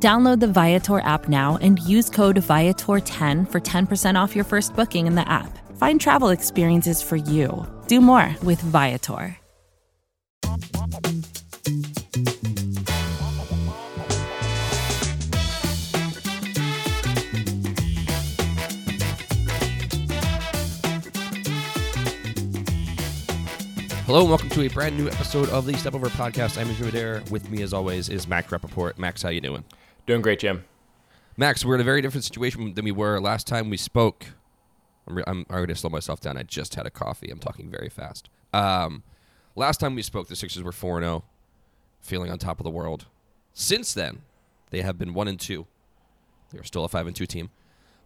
Download the Viator app now and use code Viator10 for 10% off your first booking in the app. Find travel experiences for you. Do more with Viator. Hello and welcome to a brand new episode of the Step Over Podcast. I'm Andrew Adair. With me, as always, is Max Rappaport. Max, how you doing? Doing great, Jim. Max, we're in a very different situation than we were last time we spoke. I'm, re- I'm already slow myself down. I just had a coffee. I'm talking very fast. Um, last time we spoke, the Sixers were 4 0, feeling on top of the world. Since then, they have been 1 and 2. They're still a 5 and 2 team.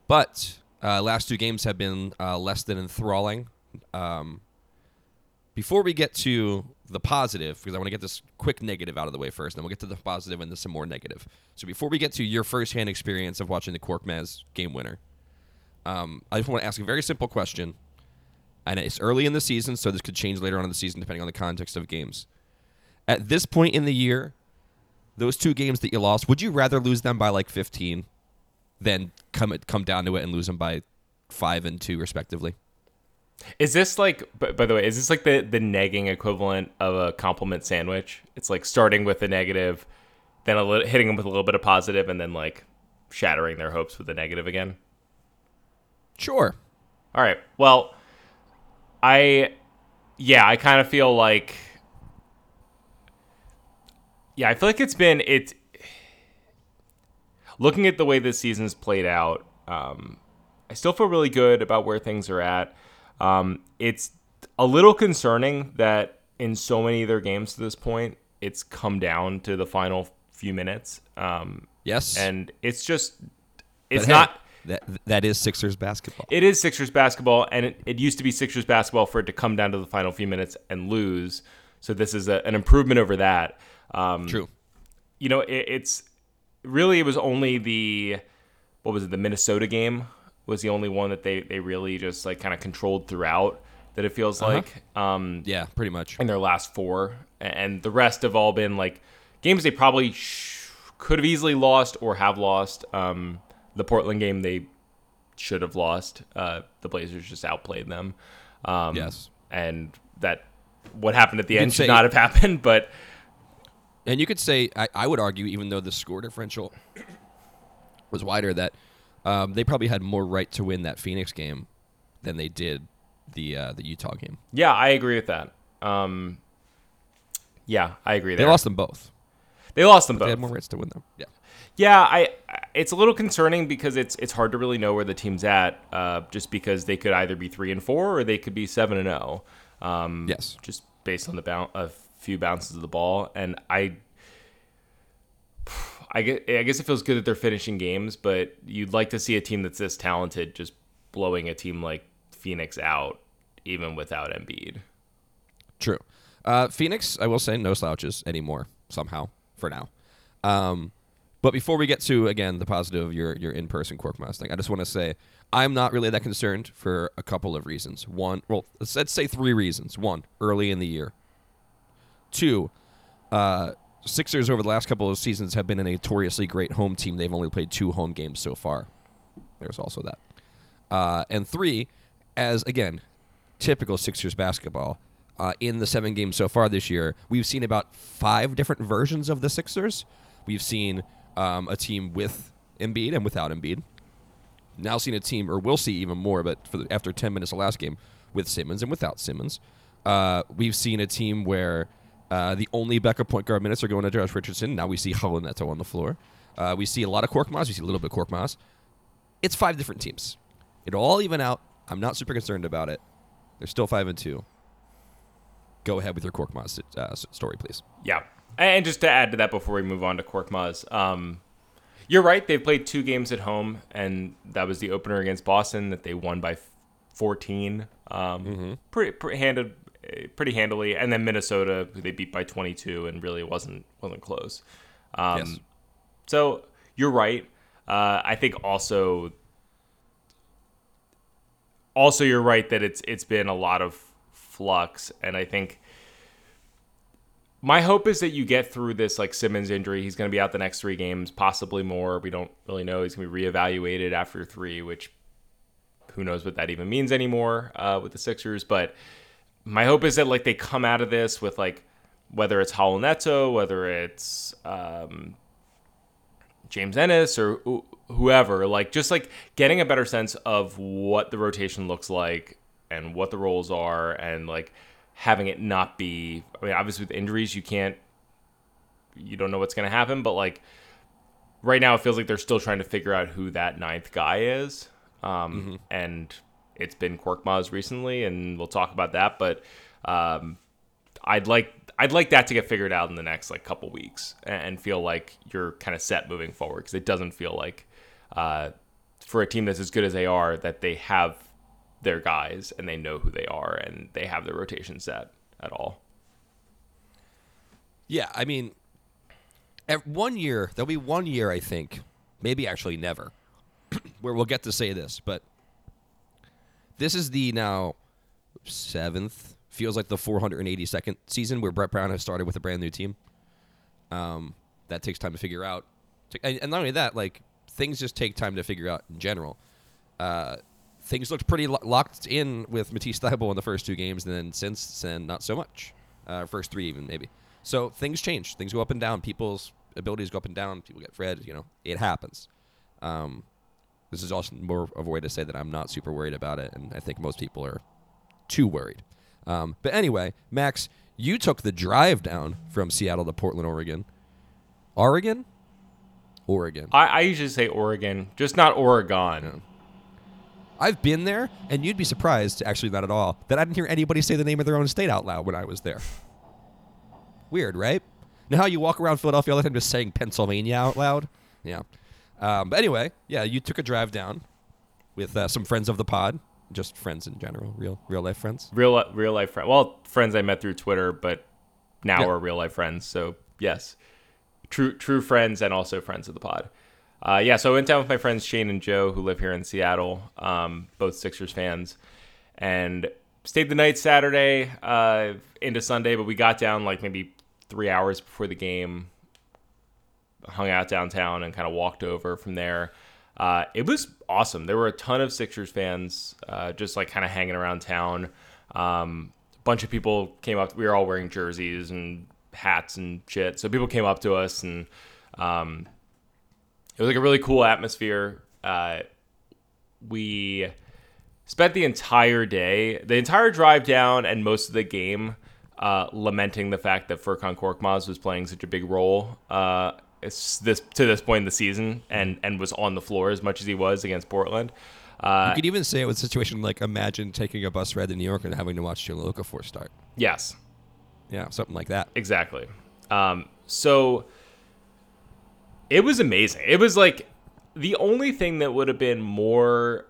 But uh, last two games have been uh, less than enthralling. Um, before we get to the positive, because I want to get this quick negative out of the way first, then we'll get to the positive and then some more negative. So before we get to your firsthand experience of watching the Korkmaz game winner, um, I just want to ask a very simple question. And it's early in the season, so this could change later on in the season depending on the context of games. At this point in the year, those two games that you lost, would you rather lose them by like 15 than come come down to it and lose them by 5 and 2 respectively? Is this like, by, by the way, is this like the the negging equivalent of a compliment sandwich? It's like starting with a negative, then a little, hitting them with a little bit of positive, and then like shattering their hopes with a negative again. Sure. All right. Well, I, yeah, I kind of feel like, yeah, I feel like it's been it's looking at the way this season's played out. Um, I still feel really good about where things are at. Um, it's a little concerning that in so many of their games to this point, it's come down to the final few minutes. Um, Yes. and it's just, it's hey, not. that that is Sixers basketball. It is Sixers basketball, and it, it used to be Sixers basketball for it to come down to the final few minutes and lose. So this is a, an improvement over that. Um, True. You know, it, it's really it was only the what was it the Minnesota game was the only one that they they really just like kind of controlled throughout. That it feels Uh-huh. like. Um, Yeah, pretty much. in their last four, and the rest have all been like games they probably sh- could have easily lost or have lost. Um, the Portland game they should have lost. Uh, the Blazers just outplayed them. Um, Yes. and that what happened at the can end should say- not have happened. But And you could say, I, I would argue, even though the score differential was wider, that um, they probably had more right to win that Phoenix game than they did the uh, the Utah game. yeah, I agree with that. Um, yeah, I agree. They There. lost them both. They lost them They both. They had more rights to win them. Yeah. Yeah, I. It's a little concerning because it's it's hard to really know where the team's at, uh, just because they could either be three and four or they could be seven and zero. Um, Yes. just based on the boun- a few bounces of the ball, and I. I guess, I guess it feels good that they're finishing games, but you'd like to see a team that's this talented just blowing a team like Phoenix out, even without Embiid. True. Uh, Phoenix, I will say, no slouches anymore. Somehow, for now. Um, but before we get to again the positive of your your in person Korkmaz thing, I just want to say I'm not really that concerned for a couple of reasons. One, well, let's, let's say three reasons. One, early in the year. Two, uh, Sixers over the last couple of seasons have been a notoriously great home team. They've only played two home games so far. There's also that. Uh, and three, as again, typical Sixers basketball. Uh, in the seven games so far this year, we've seen about five different versions of the Sixers. We've seen um, a team with Embiid and without Embiid. Now seen a team, or we'll see even more, but for the, after 10 minutes of last game, with Simmons and without Simmons. Uh, we've seen a team where uh, the only backup point guard minutes are going to Josh Richardson. Now we see Raul Neto on the floor. Uh, we see a lot of Korkmaz. We see a little bit of Korkmaz. It's five different teams. It'll all even out. I'm not super concerned about it. They're still five and two. Go ahead with your Korkmaz uh, story, please. Yeah, and just to add to that before we move on to Korkmaz, um, You're right. They've played two games at home, and that was the opener against Boston that they won by 14. Um, Mm-hmm. pretty, pretty handed, pretty handily, and then Minnesota, who they beat by 22, and really wasn't wasn't close. Um, Yes. So you're right. Uh, I think also, also you're right that it's it's been a lot of flux, and I think my hope is that you get through this like Simmons injury. He's going to be out the next three games, possibly more. We don't really know. He's going to be reevaluated after three, which who knows what that even means anymore uh, with the Sixers. But my hope is that like they come out of this with like whether it's Raul Neto, whether it's um, James Ennis or wh- whoever, like just like getting a better sense of what the rotation looks like and what the roles are, and like having it not be. I mean, obviously with injuries, you can't, you don't know what's going to happen, but like right now, it feels like they're still trying to figure out who that ninth guy is, um, and it's been Korkmaz recently, and we'll talk about that, but. Um, I'd like I'd like that to get figured out in the next like couple weeks and feel like you're kind of set moving forward because it doesn't feel like uh, for a team that's as good as they are that they have their guys and they know who they are and they have their rotation set at all. Yeah, I mean, at one year there'll be one year I think, maybe actually never, where we'll get to say this, but this is the now seventh, feels like the 482nd season where Brett Brown has started with a brand new team. Um, that takes time to figure out, and, and not only that, like things just take time to figure out in general. Uh, things looked pretty lo- locked in with Matisse Thybulle in the first two games, and then since then, not so much. Uh, first three, even maybe. So things change. Things go up and down. People's abilities go up and down. People get fred. You know, it happens. Um, this is also more of a way to say that I'm not super worried about it, and I think most people are too worried. Um, but anyway, Max, you took the drive down from Seattle to Portland, Oregon. Oregon? Oregon. I, I usually say Oregon, just not Oregon. I've been there, and you'd be surprised, actually not at all, that I didn't hear anybody say the name of their own state out loud when I was there. Weird, right? Now how you walk around Philadelphia all the time just saying Pennsylvania out loud? Yeah. Um, but anyway, yeah, you took a drive down with uh, some friends of the pod, just friends in general, real real life friends. Real real life friend. Well, friends I met through Twitter, but now Yeah. are real life friends. So yes, true true friends and also friends of the pod. Uh, yeah, so I went down with my friends Shane and Joe, who live here in Seattle, um, both Sixers fans, and stayed the night Saturday uh, into Sunday. But we got down like maybe three hours before the game, hung out downtown, and kind of walked over from there. Uh, it was awesome. There were a ton of Sixers fans, uh, just like kind of hanging around town. Um, a bunch of people came up. We were all wearing jerseys and hats and shit. So people came up to us, and um, it was like a really cool atmosphere. Uh, we spent the entire day, the entire drive down, and most of the game uh, lamenting the fact that Furkan Korkmaz was playing such a big role. Uh, this to this point in the season, and and was on the floor as much as he was against Portland. Uh, You could even say it was a situation like imagine taking a bus ride to New York and having to watch Jahlil Okafor start. yes, Yeah, something like that. Exactly. Um, so it was amazing. It was like the only thing that would have been more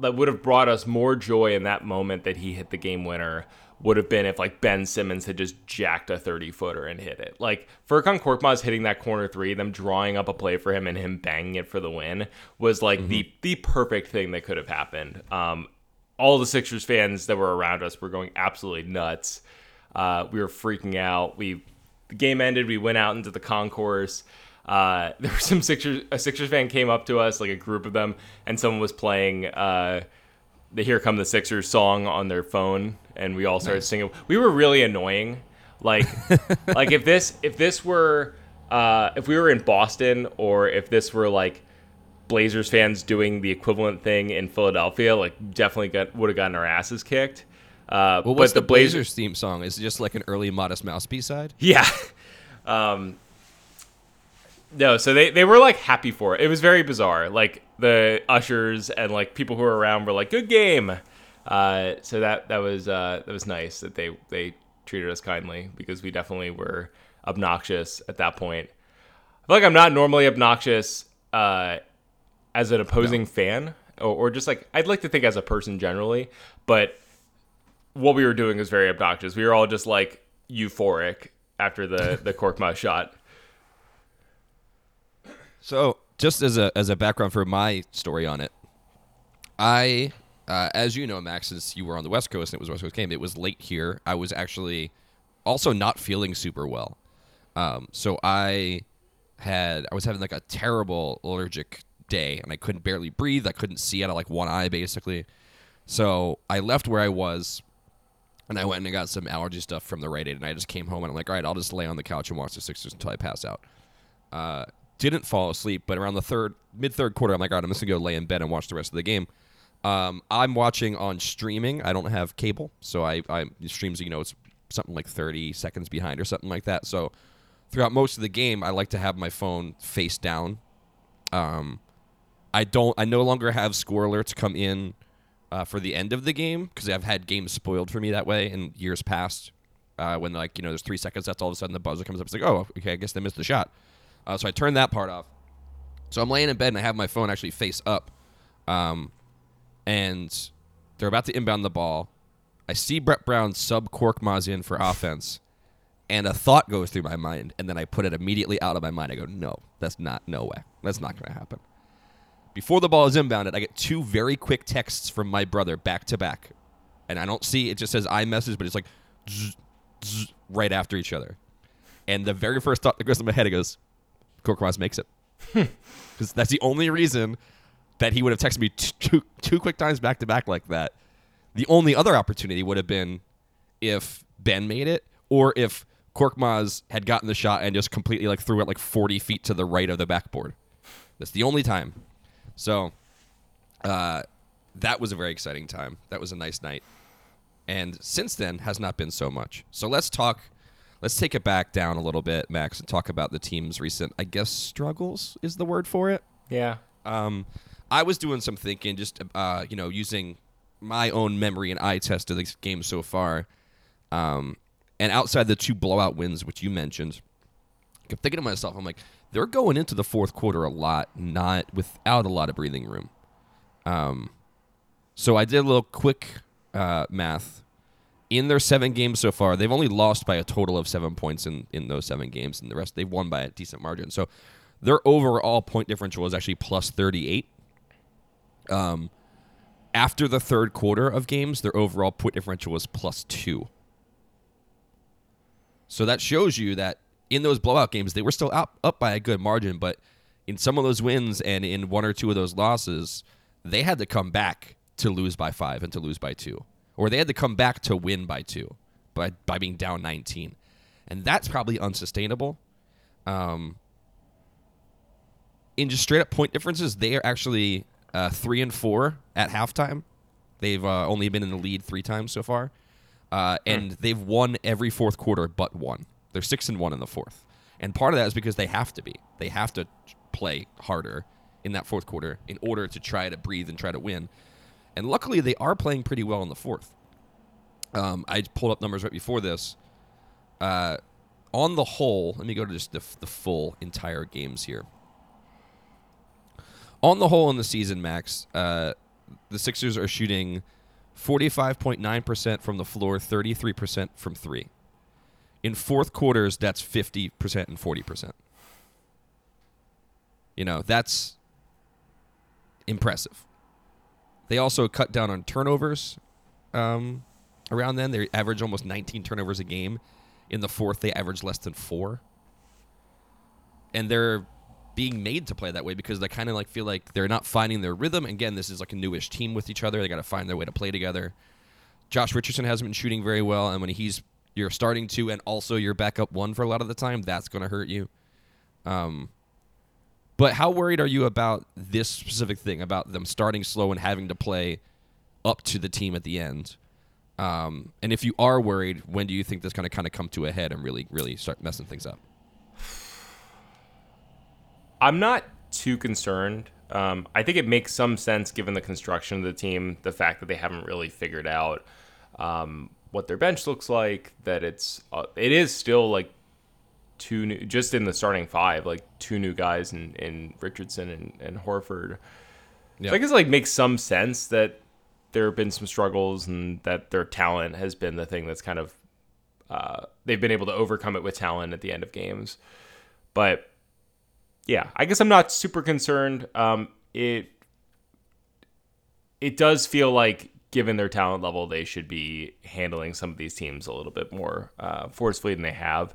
that would have brought us more joy in that moment that he hit the game winner would have been if like Ben Simmons had just jacked a 30 footer and hit it. Like Furkan Korkmaz hitting that corner three, them drawing up a play for him and him banging it for the win was like the the perfect thing that could have happened. Um, all the Sixers fans that were around us were going absolutely nuts. Uh, we were freaking out. We the game ended. We went out into the concourse. Uh, there were some Sixers. A Sixers fan came up to us, like a group of them, and someone was playing uh, the "Here Come the Sixers" song on their phone, and we all started singing. We were really annoying. Like, like if this if this were uh, if we were in Boston, or if this were like Blazers fans doing the equivalent thing in Philadelphia, like definitely got would have gotten our asses kicked. Uh, Well, what's but the, Blazers theme song? Is it just like an early Modest Mouse B side? Yeah. Um, no, so they, they were like happy for it. It was very bizarre. Like the ushers and like people who were around were like, "Good game." Uh, so that that was uh, that was nice that they they treated us kindly because we definitely were obnoxious at that point. I feel like I'm not normally obnoxious uh, as an opposing fan, or, or just like I'd like to think as a person generally, but what we were doing was very obnoxious. We were all just like euphoric after the the Korkmaz shot. So, just as a as a background for my story on it, I, uh, as you know, Max, since you were on the West Coast and it was West Coast game, it was late here. I was actually also not feeling super well, um, so I had I was having like a terrible allergic day, and I couldn't barely breathe. I couldn't see out of like one eye, basically. So I left where I was, and I went and I got some allergy stuff from the Rite Aid, and I just came home and I'm like, all right, I'll just lay on the couch and watch the Sixers until I pass out. Uh, didn't fall asleep, but around the third, mid third quarter, I'm like, all right, I'm just gonna go lay in bed and watch the rest of the game. Um, I'm watching on streaming. I don't have cable, so I, I streams. You know, it's something like 30 seconds behind or something like that. So throughout most of the game, I like to have my phone face down. Um, I don't. I no longer have score alerts come in uh, for the end of the game because I've had games spoiled for me that way in years past. Uh, when like you know there's three seconds That's all of a sudden the buzzer comes up. It's like, oh, okay, I guess they missed the shot. Uh, so I turned that part off. So I'm laying in bed and I have my phone actually face up, um, and they're about to inbound the ball. I see Brett Brown sub Korkmaz in for offense, and a thought goes through my mind, and then I put it immediately out of my mind. I go, no, that's not, no way, that's not going to happen. Before the ball is inbounded, I get two very quick texts from my brother back to back, and I don't see it. Just says I iMessage, but it's like zzz, zzz, right after each other. And the very first thought that goes in my head, it goes, Korkmaz makes it. Because that's the only reason that he would have texted me two, two quick times back to back like that. The only other opportunity would have been if Ben made it or if Korkmaz had gotten the shot and just completely like threw it like 40 feet to the right of the backboard. That's the only time. So uh, that was a very exciting time. That was a nice night. And since then has not been so much. So let's talk let's take it back down a little bit, Max, and talk about the team's recent, I guess, struggles is the word for it. Yeah. Um, I was doing some thinking, just uh, you know, using my own memory and eye test of the game so far. Um, and outside the two blowout wins, which you mentioned, I kept thinking to myself, I'm like, they're going into the fourth quarter a lot, not without a lot of breathing room. Um, so I did a little quick uh, math. In their seven games so far, they've only lost by a total of seven points in, in those seven games, and the rest they've won by a decent margin. So their overall point differential is actually plus 38. Um, after the third quarter of games, their overall point differential was plus two. So that shows you that in those blowout games, they were still up, up by a good margin, but in some of those wins and in one or two of those losses, they had to come back to lose by five and to lose by two. Or they had to come back to win by two by, by being down 19. And that's probably unsustainable. Um, in just straight up point differences, they are actually uh, three and four at halftime. They've uh, only been in the lead three times so far, uh, and they've won every fourth quarter but one. They're six and one in the fourth, and part of that is because they have to be. They have to play harder in that fourth quarter in order to try to breathe and try to win. And luckily, they are playing pretty well in the fourth. Um, I pulled up numbers right before this. Uh, on the whole, let me go to just the, the full entire games here. On the whole in the season, Max, uh, the Sixers are shooting 45.9% from the floor, 33% from three. In fourth quarters, that's 50% and 40%. You know, that's impressive. They also cut down on turnovers um, around then. They average almost 19 turnovers a game. In the fourth, they average less than four. And they're being made to play that way because they kind of like feel like they're not finding their rhythm. Again, this is like a newish team with each other. They got to find their way to play together. Josh Richardson hasn't been shooting very well, and when he's you're starting to and also your backup one for a lot of the time, that's going to hurt you. Um, but how worried are you about this specific thing about them starting slow and having to play up to the team at the end? Um, and if you are worried, when do you think this going to kind of come to a head and really, really start messing things up? I'm not too concerned. Um, I think it makes some sense given the construction of the team, the fact that they haven't really figured out um, what their bench looks like. That it's uh, it is still like two new, just in the starting five, like two new guys in, in Richardson and, and Horford. Yeah. So I guess like makes some sense that there have been some struggles and that their talent has been the thing that's kind of uh, they've been able to overcome it with talent at the end of games. But yeah, I guess I'm not super concerned. Um, it it does feel like given their talent level, they should be handling some of these teams a little bit more uh, forcefully than they have.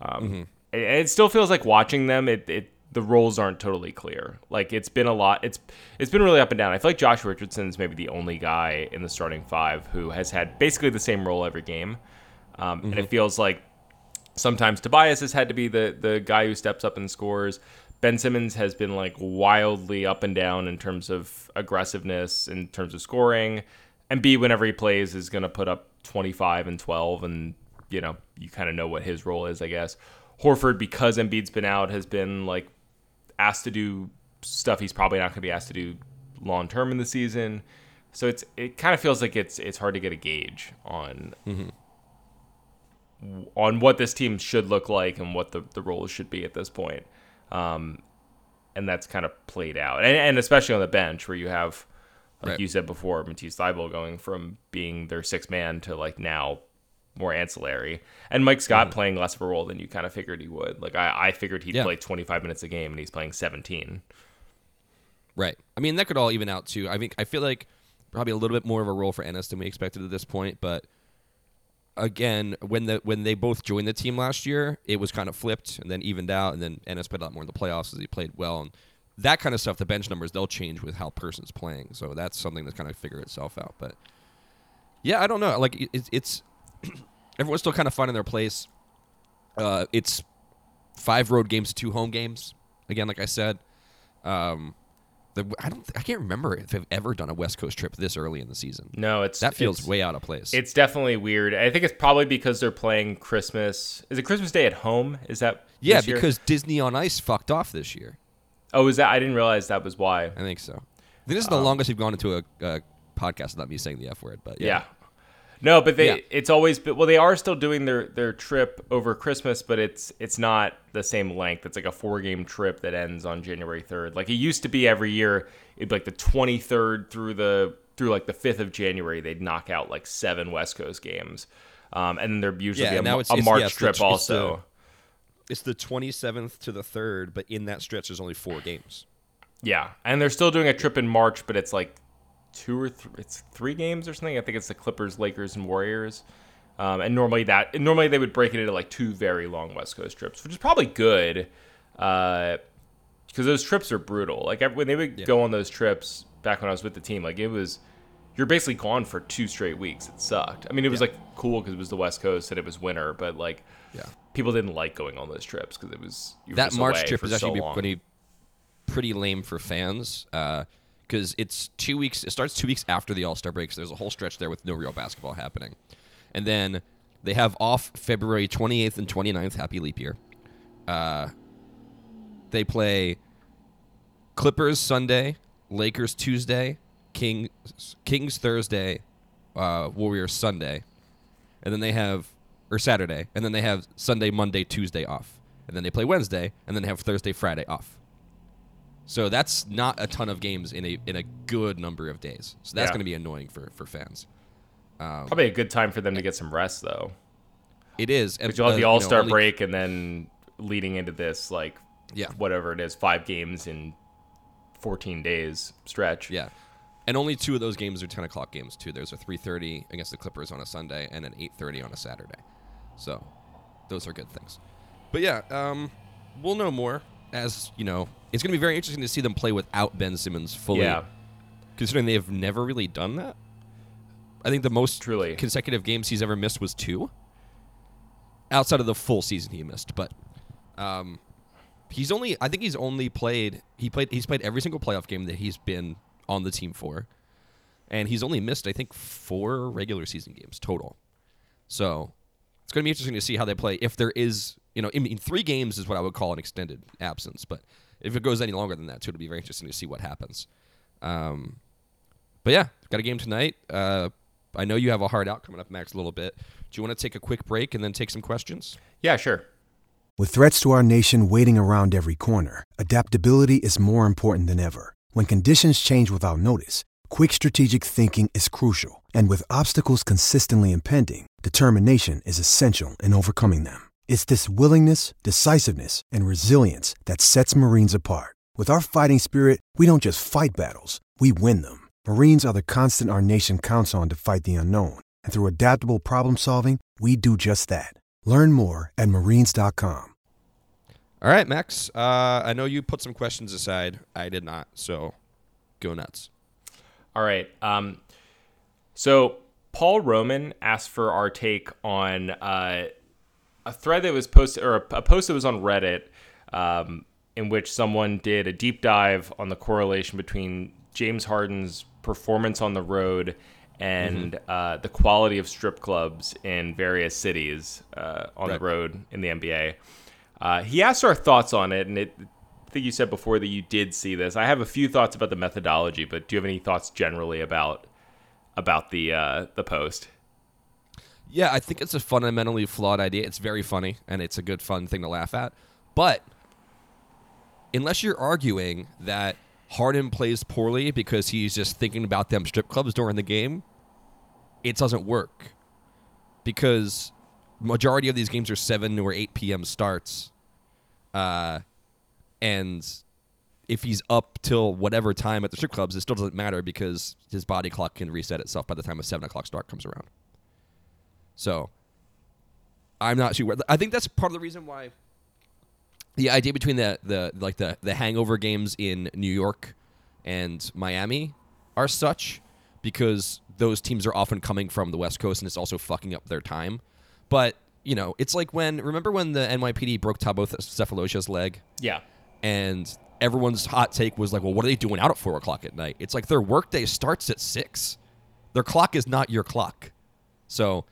Um, Mm-hmm. and it still feels like watching them. It, it the roles aren't totally clear. Like it's been a lot. It's it's been really up and down. I feel like Josh Richardson's maybe the only guy in the starting five who has had basically the same role every game, um, and it feels like sometimes Tobias has had to be the the guy who steps up and scores. Ben Simmons has been like wildly up and down in terms of aggressiveness, in terms of scoring. And B, whenever he plays, is going to put up 25 and 12, and you know you kind of know what his role is, I guess. Horford, because Embiid's been out, has been like asked to do stuff he's probably not going to be asked to do long term in the season. So it's it kind of feels like it's it's hard to get a gauge on mm-hmm. on what this team should look like and what the, the roles should be at this point. Um, and that's kind of played out. And, and especially on the bench where you have, like Right. you said before, Matisse Thybulle going from being their sixth man to like now more ancillary. And Mike Scott playing less of a role than you kind of figured he would. Like I, I figured he'd Yeah. play 25 minutes a game and he's playing 17. Right. I mean, that could all even out too. I think I feel like probably a little bit more of a role for Ennis than we expected at this point, but again, when the when they both joined the team last year, it was kind of flipped and then evened out, and then Ennis played a lot more in the playoffs as he played well, and that kind of stuff. The bench numbers they'll change with how person's playing, so that's something that's kind of figure itself out. But yeah, I don't know. Like it, it's everyone's still kind of finding their place. Uh, it's five road games, two home games. Again, like I said, um, the I don't I can't remember if I've ever done a West Coast trip this early in the season. No, it's That feels it's- way out of place. It's definitely weird. I think it's probably because they're playing Christmas. Is it Christmas Day at home? Is that yeah, because Disney on Ice fucked off this year. oh, is that? I didn't realize that was why. I think so. I think this is the um, longest we've gone into a, a podcast without me saying the F word, but yeah. Yeah. No, but they Yeah. it's always been well they are still doing their their trip over Christmas, but it's it's not the same length. It's like a four game trip that ends on January 3rd. Like it used to be every year, it'd be like the 23rd through the through like the 5th of January, they'd knock out like seven West Coast games. Um, and then there'd usually Yeah, be a, it's- a it's- March yeah, it's the- trip it's the- also. It's the 27th to the 3rd, but in that stretch, there's only four games. Yeah, and they're still doing a trip in March, but it's like two or three. It's three games or something. I think it's the Clippers, Lakers, and Warriors. Um, and normally that normally they would break it into like two very long West Coast trips, which is probably good, because those trips are brutal. Like when they would go on those trips back when I was with the team, like it was you're basically gone for two straight weeks. It sucked. I mean, it was like cool because it was the West Coast and it was winter, but like Yeah. people didn't like going on those trips because it was you that March trip is actually so long. going to be pretty lame for fans because it's two weeks. It starts two weeks after the All Star break, so there's a whole stretch there with no real basketball happening, and then they have off February 28th and 29th. Happy leap year. Uh, they play Clippers Sunday, Lakers Tuesday, King Kings Thursday, uh, Warriors Sunday, and then they have or Saturday, and then they have Sunday, Monday, Tuesday off, and then they play Wednesday, and then they have Thursday, Friday off. So that's not a ton of games in a in a good number of days. So that's Yeah. going to be annoying for for fans. Probably a good time for them to get some rest though. It is. And, But you'll have uh, the All Star only- break, and then leading into this, like, Yeah. whatever it is, five games in 14 days stretch. Yeah, and only two of those games are ten o'clock games too. There's a three thirty against the Clippers on a Sunday and an eight thirty on a Saturday. So those are good things. But yeah, um, we'll know more as you know. It's going to be very interesting to see them play without Ben Simmons fully. Yeah. considering they have never really done that. I think the most Truly. consecutive games he's ever missed was two. Outside of the full season he missed, but um, he's only I think he's only played he played he's played every single playoff game that he's been on the team for. And he's only missed I think four regular season games total. So it's going to be interesting to see how they play. If there is, you know, I mean, three games is what I would call an extended absence, but if it goes any longer than that, too, it'll be very interesting to see what happens. Um, but yeah, got a game tonight. Uh, I know you have a hard out coming up, Max, a little bit. Do you want to take a quick break and then take some questions? Yeah, sure. With threats to our nation waiting around every corner, adaptability is more important than ever. When conditions change without notice, quick strategic thinking is crucial. And with obstacles consistently impending, determination is essential in overcoming them. It's this willingness, decisiveness, and resilience that sets Marines apart. With our fighting spirit, we don't just fight battles, we win them. Marines are the constant our nation counts on to fight the unknown. And through adaptable problem solving, we do just that. Learn more at marines.com. All right, Max. Uh, I know you put some questions aside. I did not. So go nuts. All right. Um, so Paul Roman asked for our take on uh, a thread that was posted or a, a, post that was on Reddit um, in which someone did a deep dive on the correlation between James Harden's performance on the road and mm-hmm. uh, the quality of strip clubs in various cities uh, on right. the road in the NBA. Uh, he asked our thoughts on it, and it, I think you said before that you did see this. I have a few thoughts about the methodology, but do you have any thoughts generally about about the uh, the post? Yeah, I think it's a fundamentally flawed idea. It's very funny, and it's a good fun thing to laugh at, but unless you're arguing that Harden plays poorly because he's just thinking about them strip clubs during the game, it doesn't work. Because majority of these games are 7 or 8 p.m. starts. Uh, and if he's up till whatever time at the strip clubs, it still doesn't matter because his body clock can reset itself by the time a 7 o'clock start comes around. So, I'm not sure. I think that's part of the reason why the idea between the the like the the hangover games in New York and Miami are such because those teams are often coming from the West Coast and it's also fucking up their time. But you know, it's like when remember when the NYPD broke Thabo Sefolosha's leg? Yeah. And everyone's hot take was like, well, what are they doing out at four o'clock at night? It's like their workday starts at six. Their clock is not your clock. So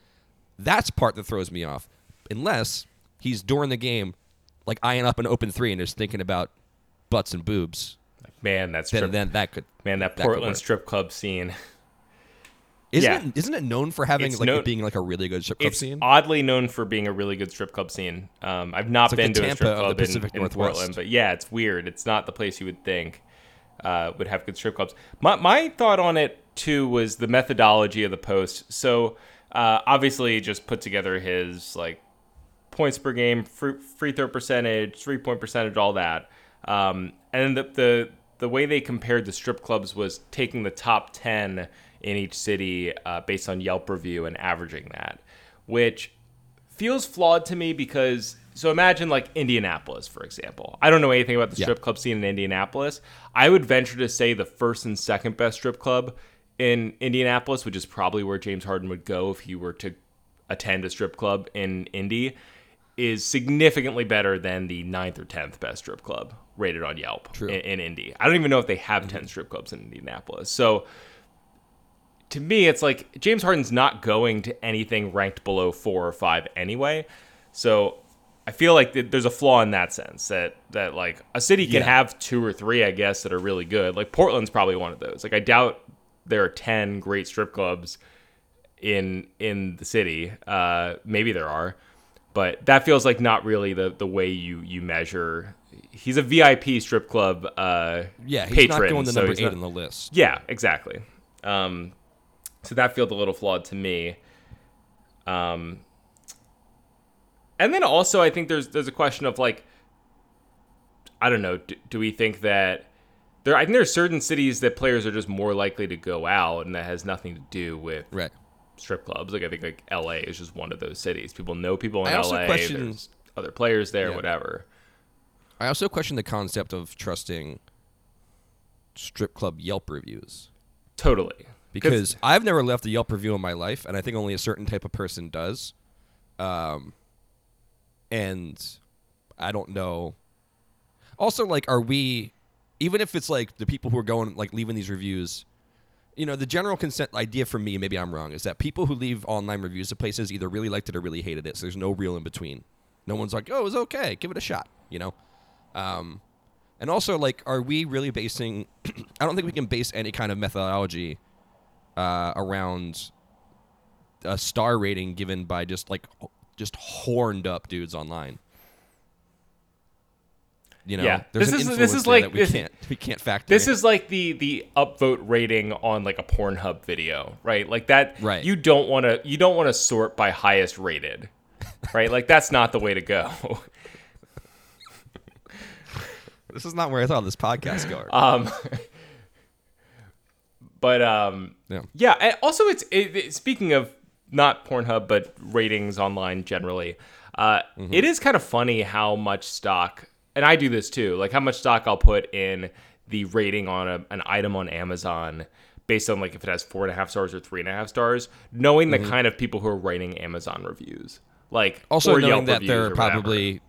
that's part that throws me off. Unless he's during the game like eyeing up an open three and just thinking about butts and boobs. Man, that's then, then that could man that, that Portland strip club scene. Isn't yeah. it isn't it known for having it's like known, being like a really good strip club it's scene? Oddly known for being a really good strip club scene. Um, I've not been to a strip club in, in, Portland, but yeah, it's weird. It's not the place you would think uh, would have good strip clubs. My my thought on it too was the methodology of the post. So uh, obviously, just put together his like points per game, free, throw percentage, three point percentage, all that. Um, and the, the the way they compared the strip clubs was taking the top ten in each city uh, based on Yelp review and averaging that, which feels flawed to me because so imagine like Indianapolis, for example. I don't know anything about the strip yeah. club scene in Indianapolis. I would venture to say the first and second best strip club in Indianapolis, which is probably where James Harden would go if he were to attend a strip club in Indy, is significantly better than the ninth or tenth best strip club rated on Yelp in, in, Indy. I don't even know if they have mm-hmm. ten strip clubs in Indianapolis. So to me, it's like James Harden's not going to anything ranked below four or five anyway. So I feel like there's a flaw in that sense that that like a city can yeah. have two or three, I guess, that are really good. Like Portland's probably one of those. Like I doubt there are ten great strip clubs in in the city. Uh, maybe there are but that feels like not really the the way you you measure. He's a VIP strip club. Uh, yeah, he's patron, not going the so number eight not, on the list. Yeah, exactly. Um, so that feels a little flawed to me. Um, and then also I think there's there's a question of like, I don't know, do, do we think that there? I think there are certain cities that players are just more likely to go out, and that has nothing to do with right strip clubs. Like I think like LA is just one of those cities. People know people in I LA. Question, There's other players there, yeah. whatever. I also question the concept of trusting strip club Yelp reviews. Totally. Because I've never left a Yelp review in my life, and I think only a certain type of person does. Um, and I don't know. Also, like, are we, even if it's like the people who are going, like, leaving these reviews, you know, the general consent idea for me, maybe I'm wrong, is that people who leave online reviews of places either really liked it or really hated it. So there's no real in between. No one's like, oh, it was okay, give it a shot, you know? Um, and also, like, are we really basing, I don't think we can base any kind of methodology uh, around a star rating given by just like just horned up dudes online. You know, Yeah. there's This is- this is like- we this- can't we can't factor. This in. is like the the upvote rating on like a Pornhub video, right? Like that. Right. You don't want to you don't want to sort by highest rated, right? like that's not the way to go. this is not where I thought this podcast going. Um, but um, Yeah. yeah. And also, it's it, it- speaking of not Pornhub, but ratings online generally. Uh, Mm-hmm. it is kind of funny how much stock, and I do this too. Like how much stock I'll put in the rating on a, an item on Amazon based on like if it has four and a half stars or three and a half stars, knowing the kind of people who are writing Amazon reviews. Like Mm-hmm. also knowing Yelp that they're probably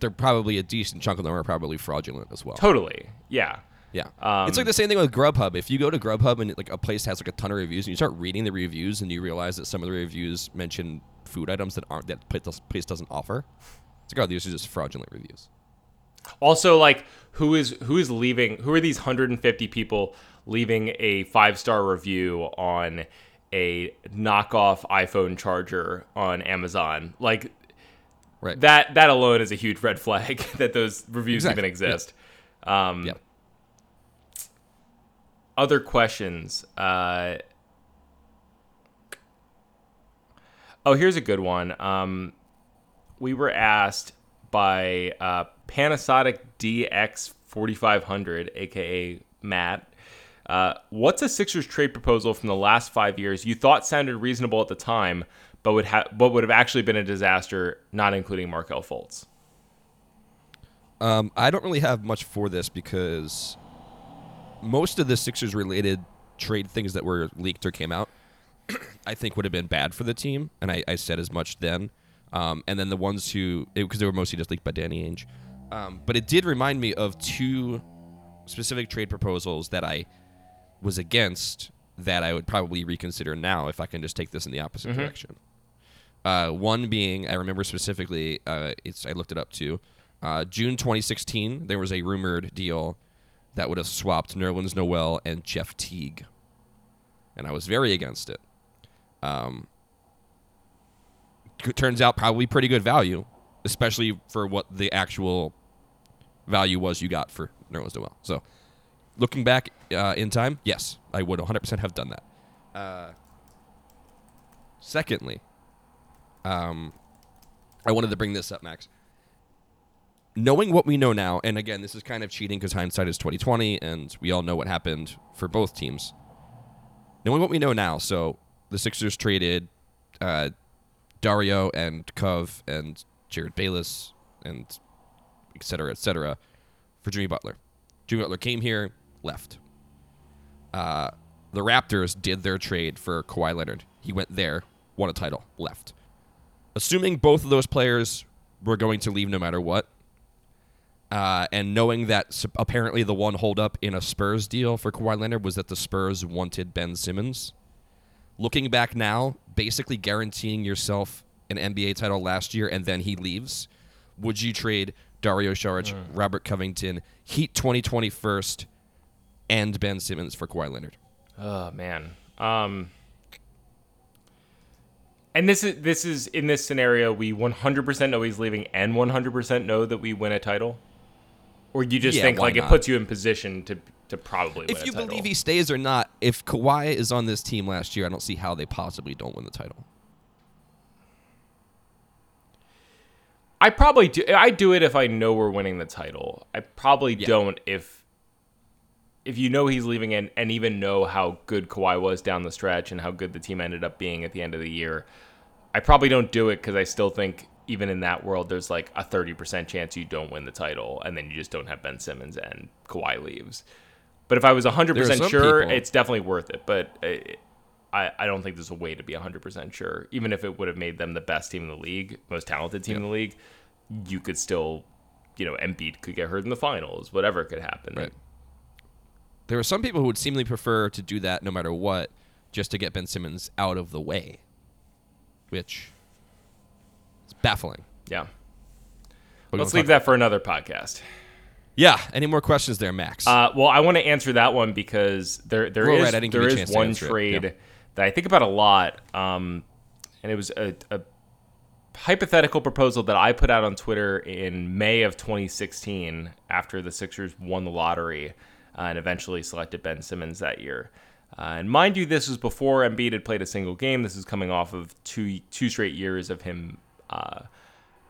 they're probably a decent chunk of them are probably fraudulent as well. totally yeah. Yeah, Um, it's like the same thing with Grubhub. If you go to Grubhub and like a place has like a ton of reviews, and you start reading the reviews, and you realize that some of the reviews mention food items that aren't that place place doesn't offer, it's like oh these are just fraudulent reviews. Also, like who is who is leaving? Who are these 150 people leaving a five star review on a knockoff iPhone charger on Amazon? Like Right. that that alone is a huge red flag that those reviews Exactly, even exist. Um, Yep. Other questions. Uh, oh, here's a good one. Um, we were asked by uh, Panasonic DX4500, aka Matt. Uh, what's a Sixers trade proposal from the last five years you thought sounded reasonable at the time, but would have but would have actually been a disaster, not including Markelle Fultz? Um, I don't really have much for this because most of the Sixers related trade things that were leaked or came out, I think would have been bad for the team, and I, I said as much then. Um, and then the ones who, because they were mostly just leaked by Danny Ainge. Um, but it did remind me of two specific trade proposals that I was against that I would probably reconsider now if I can just take this in the opposite direction. Uh, one being, I remember specifically, uh, it's I looked it up too. Uh, June 2016, there was a rumored deal that would have swapped Nerlens Noel and Jeff Teague, and I was very against it. Um, it turns out probably pretty good value, especially for what the actual value was you got for Nerlens Noel. So, looking back uh, in time, yes, I would 100% have done that. Uh, secondly, um, I wanted to bring this up, Max. Knowing what we know now, and again, this is kind of cheating because hindsight is 2020, and we all know what happened for both teams. Knowing what we know now, so the Sixers traded uh, Dario and Cove and Jerryd Bayless and et cetera, et cetera, for Jimmy Butler. Jimmy Butler came here, left. Uh, the Raptors did their trade for Kawhi Leonard. He went there, won a title, left. Assuming both of those players were going to leave no matter what, uh, and knowing that apparently the one holdup in a Spurs deal for Kawhi Leonard was that the Spurs wanted Ben Simmons. Looking back now, basically guaranteeing yourself an NBA title last year and then he leaves, would you trade Dario Saric, Robert Covington, Heat 2020 first, and Ben Simmons for Kawhi Leonard? Oh man. Um and this is this is in this scenario we 100% know he's leaving and 100% know that we win a title. Or you just Yeah, think like it puts you in position to to probably win If you believe he stays or not, if Kawhi is on this team last year, I don't see how they possibly don't win the title. I probably do I do it if I know we're winning the title. I probably Yeah. don't if if you know he's leaving and, and even know how good Kawhi was down the stretch and how good the team ended up being at the end of the year. I probably don't do it because I still think even in that world there's like a 30% chance you don't win the title and then you just don't have Ben Simmons and Kawhi leaves. But if I was 100% There are some sure, people- it's definitely worth it. But uh, I, I don't think there's a way to be 100% sure. Even if it would have made them the best team in the league, most talented team in the league, you could still, you know, Embiid could get hurt in the finals, whatever could happen. Right. There are some people who would seemingly prefer to do that no matter what, just to get Ben Simmons out of the way, which is baffling. Yeah. But Let's leave that for another podcast. Yeah. Any more questions there, Max? Uh, well, I want to answer that one because there there is right, I didn't give you a chance one it. trade Yeah. That I think about a lot, um, and it was a, a hypothetical proposal that I put out on Twitter in May of 2016 after the Sixers won the lottery uh, and eventually selected Ben Simmons that year. Uh, and mind you, this was before Embiid had played a single game. This is coming off of two two straight years of him uh,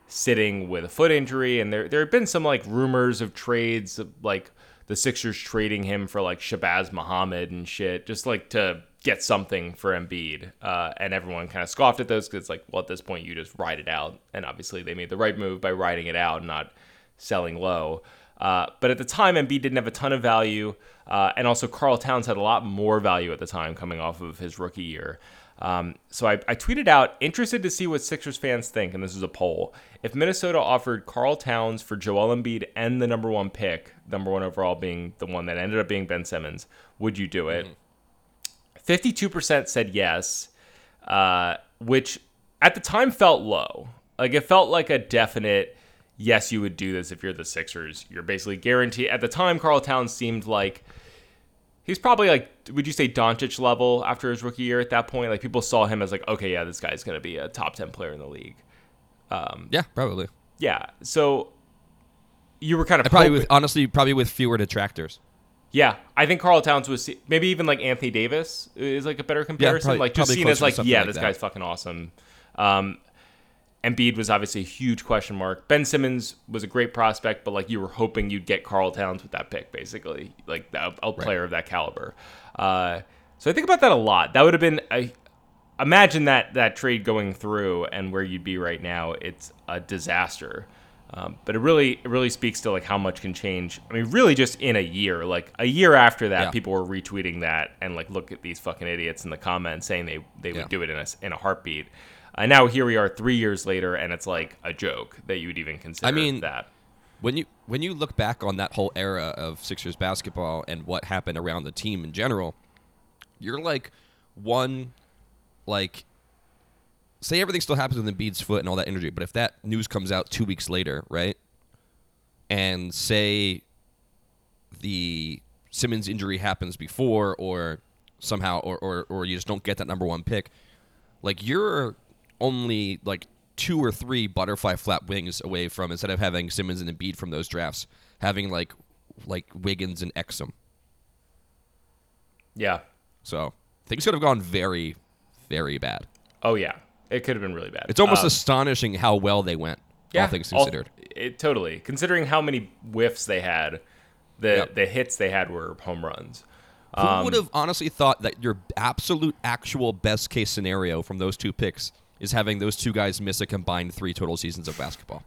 sitting with a foot injury, and there there had been some like rumors of trades, of, like the Sixers trading him for like Shabazz Muhammad and shit, just like to get something for Embiid. Uh, and everyone kind of scoffed at those because it's like, well, at this point, you just ride it out. And obviously, they made the right move by riding it out, not selling low. Uh, but at the time, Embiid didn't have a ton of value. Uh, and also, Karl Towns had a lot more value at the time coming off of his rookie year. Um, so I, I, tweeted out, interested to see what Sixers fans think, and this is a poll. If Minnesota offered Karl Towns for Joel Embiid and the number one pick, number one overall being the one that ended up being Ben Simmons, would you do it? Mm-hmm. 52% said yes, uh, which at the time felt low. Like it felt like a definite yes, you would do this if you're the Sixers. You're basically guaranteed. At the time, Karl Towns seemed like he's probably like, would you say Doncic level after his rookie year at that point? Like people saw him as like, okay, yeah, this guy's going to be a top 10 player in the league. Um, yeah, probably. Yeah. So you were kind of probably with, honestly, probably with fewer detractors. Yeah, I think Karl Towns was maybe even like Anthony Davis is like a better comparison. Yeah, probably, like just seen as like, yeah, like this that. guy's fucking awesome. Um, Embiid was obviously a huge question mark. Ben Simmons was a great prospect, but like you were hoping you'd get Karl Towns with that pick, basically, like a, a player right. of that caliber. Uh, so I think about that a lot. That would have been a imagine that that trade going through and where you'd be right now. It's a disaster. Um, but it really it really speaks to like how much can change. I mean, really just in a year. Like a year after that, yeah. people were retweeting that and like look at these fucking idiots in the comments saying they they yeah. would do it in a in a heartbeat. And now here we are three years later, and it's like a joke that you would even consider. I mean that when you when you look back on that whole era of Sixers basketball and what happened around the team in general, you're like one like say everything still happens with Embiid's foot and all that energy, but if that news comes out two weeks later, right? And say the Simmons injury happens before or somehow or, or, or you just don't get that number one pick, like you're only like two or three butterfly flap wings away from instead of having Simmons and Embiid from those drafts, having like like Wiggins and Exum. Yeah. So things could have gone very, very bad. Oh yeah, it could have been really bad. It's almost um, astonishing how well they went. Yeah, all things considered. All, it totally considering how many whiffs they had, the yep. the hits they had were home runs. Who um, would have honestly thought that your absolute actual best case scenario from those two picks is having those two guys miss a combined three total seasons of basketball?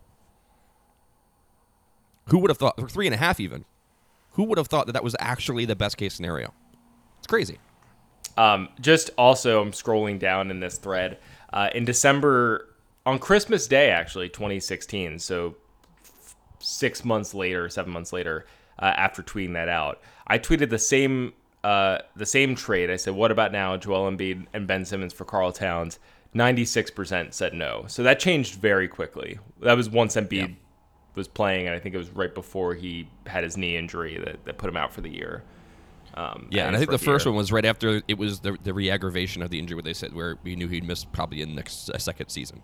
Who would have thought, or three and a half even? Who would have thought that that was actually the best case scenario? It's crazy. Um, just also, I'm scrolling down in this thread. Uh, in December, on Christmas Day, actually, 2016, so f- six months later, seven months later, uh, after tweeting that out, I tweeted the same uh, the same trade. I said, "What about now, Joel Embiid and Ben Simmons for Karl Towns?" Ninety-six percent said no. So that changed very quickly. That was once Embiid yeah. was playing, and I think it was right before he had his knee injury that, that put him out for the year. Um, yeah, and I think the first year. one was right after it was the, the re-aggravation of the injury, where they said where we knew he'd miss probably in the next a second season.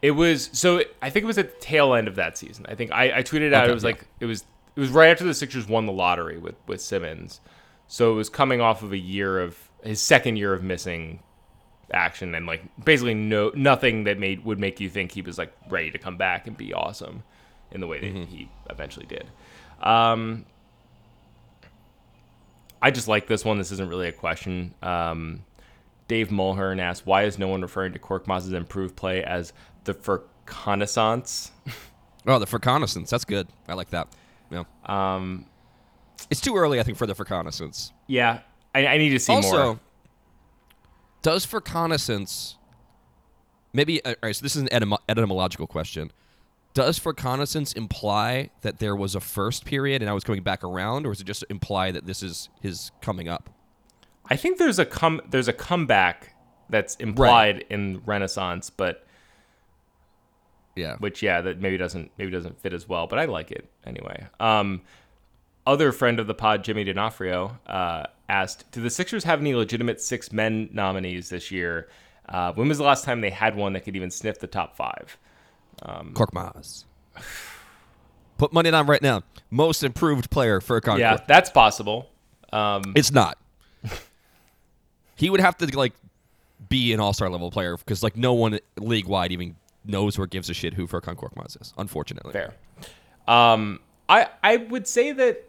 It was so. I think it was at the tail end of that season. I think I, I tweeted out. Okay, it was yeah. like it was it was right after the Sixers won the lottery with with Simmons. So it was coming off of a year of his second year of missing action and like basically no nothing that made would make you think he was like ready to come back and be awesome in the way that mm-hmm. he eventually did. Um, I just like this one. This isn't really a question. Um, Dave Mulhern asked, "Why is no one referring to Korkmaz's improved play as the reconnaissance?" oh, the reconnaissance. That's good. I like that. Yeah. Um, it's too early, I think, for the reconnaissance. Yeah, I, I need to see also, more. Also, does reconnaissance maybe? Uh, all right, so this is an etym- etymological question. Does reconnaissance imply that there was a first period and I was coming back around, or does it just imply that this is his coming up? I think there's a come there's a comeback that's implied right. in Renaissance, but yeah, which yeah, that maybe doesn't maybe doesn't fit as well, but I like it anyway. Um, other friend of the pod, Jimmy D'Onofrio, uh, asked, "Do the Sixers have any legitimate six men nominees this year?" Uh, when was the last time they had one that could even sniff the top five? Korkmaz. Put money on right now. Most improved player for a Korkmaz. Yeah, that's possible. Um, It's not. he would have to like be an all-star level player because like no one league wide even knows or gives a shit who Furkan Korkmaz is. Unfortunately, Fair. Um, I I would say that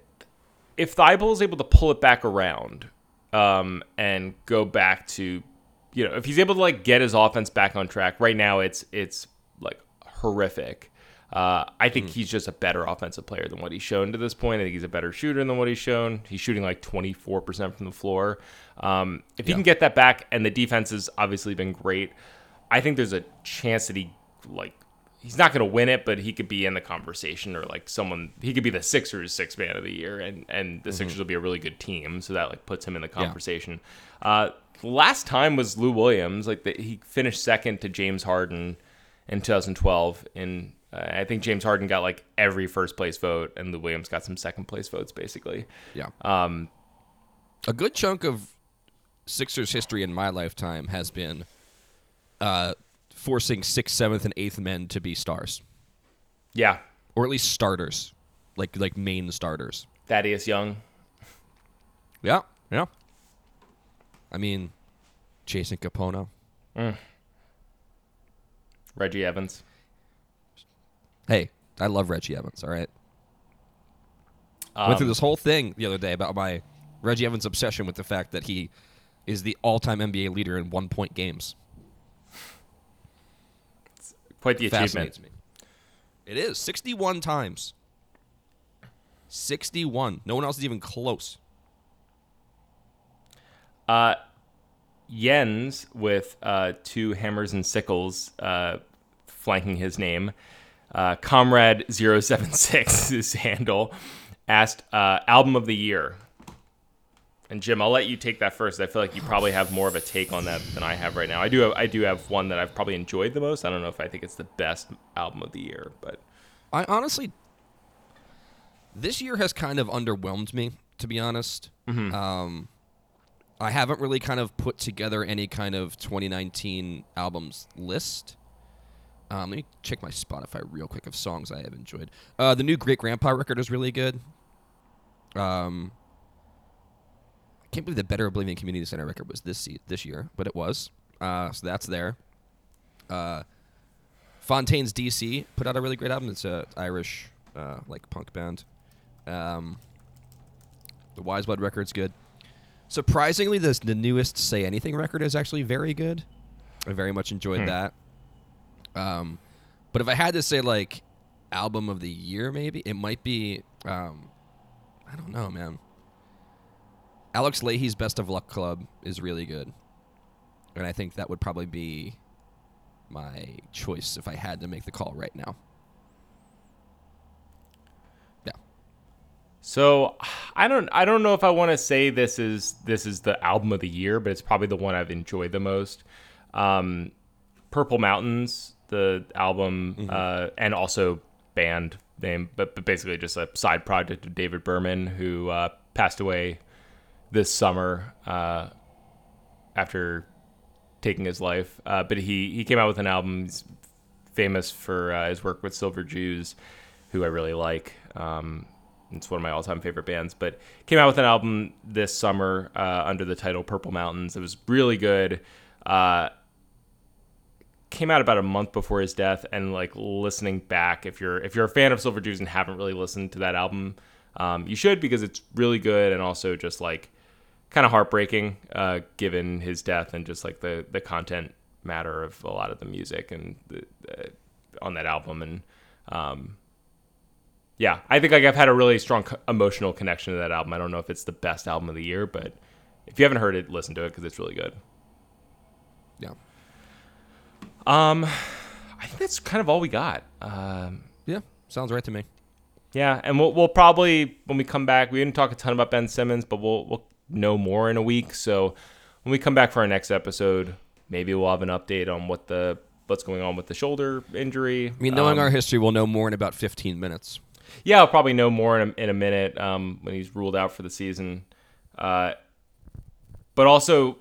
if Thybulle is able to pull it back around, um, and go back to, you know, if he's able to like get his offense back on track. Right now, it's it's horrific. Uh, I think he's just a better offensive player than what he's shown to this point. I think he's a better shooter than what he's shown. He's shooting like 24% from the floor. Um, if he can get that back, and the defense has obviously been great, I think there's a chance that he like he's not going to win it, but he could be in the conversation or like someone he could be the Sixers six man of the year, and and the Sixers will be a really good team, so that like puts him in the conversation. Uh, last time was Lou Williams, like the, he finished second to James Harden in 2012. In uh, I think James Harden got like every first place vote, and Lou Williams got some second place votes basically. Yeah. Um, a good chunk of Sixers history in my lifetime has been uh, forcing sixth, seventh, and eighth men to be stars, yeah, or at least starters, like like main starters. Thaddeus Young. Yeah, yeah. I mean, Jason Kapono. Reggie Evans. Hey, I love Reggie Evans. All right. Um, Went through this whole thing the other day about my Reggie Evans obsession with the fact that he is the all-time NBA leader in one-point games. Quite the achievement. Me. It is 61 times. 61. No one else is even close. Uh, Jens with uh, two hammers and sickles uh, flanking his name. Uh, Comrade 076 his handle asked uh, album of the year. And Jim, I'll let you take that first. I feel like you probably have more of a take on that than I have right now. I do have, I do have one that I've probably enjoyed the most. I don't know if I think it's the best album of the year, but I honestly, this year has kind of underwhelmed me, to be honest. Um, I haven't really kind of put together any kind of 2019 albums list. Um, let me check my Spotify real quick of songs I have enjoyed. Uh, the new Great Grandpa record is really good. Um, I can't believe the Better Oblivion Community Center record was this this year, but it was. Uh, so that's there. Uh, Fontaines DC put out a really great album. It's a Irish uh, like punk band. Um, the Weyes Blood record's good. Surprisingly, this the newest Say Anything record is actually very good. I very much enjoyed Hmm. that. Um, but if I had to say like album of the year, maybe it might be. Um, I don't know, man. Alex Lahey's Best of Luck Club is really good, and I think that would probably be my choice if I had to make the call right now. So I don't I don't know if I want to say this is this is the album of the year, but it's probably the one I've enjoyed the most. Um, Purple Mountains, the album, uh, and also band name, but, but basically just a side project of David Berman, who uh, passed away this summer uh, after taking his life. Uh, but he he came out with an album. He's famous for uh, his work with Silver Jews, who I really like. Um, it's one of my all-time favorite bands. But came out with an album this summer uh, under the title Purple Mountains. It was really good. Uh, came out about a month before his death, and like listening back, if you're if you're a fan of Silver Jews and haven't really listened to that album, um, you should because it's really good and also just like kind of heartbreaking uh, given his death and just like the the content matter of a lot of the music and the, the, on that album and um, yeah i think like i've had a really strong emotional connection to that album i don't know if it's the best album of the year but if you haven't heard it listen to it because it's really good Yeah. um i think that's kind of all we got um, Yeah. Sounds right to me. Yeah, and we'll we'll probably when we come back, we didn't talk a ton about Ben Simmons, but we'll we'll know more in a week. So when we come back for our next episode, maybe we'll have an update on what the what's going on with the shoulder injury. I mean, knowing Um, our history, we'll know more in about 15 minutes. Yeah, I'll probably know more in a, in a minute um, when he's ruled out for the season. Uh, but also,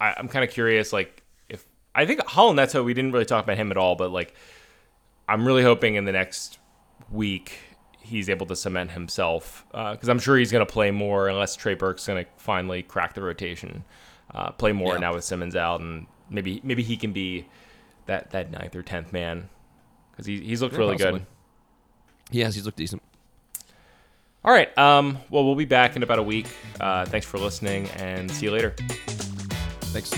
I, I'm kind of curious, like if I think Raul Neto, we didn't really talk about him at all, but like, I'm really hoping in the next week he's able to cement himself because uh, I'm sure he's going to play more unless Trey Burke's going to finally crack the rotation, uh, play more Yeah. now with Simmons out, and maybe maybe he can be that that ninth or tenth man because he, he's looked Yeah, really possibly. good. Yes, he's looked decent. All right. Um, well, we'll be back in about a week. Uh, thanks for listening and see you later. Thanks.